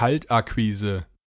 Kaltakquise.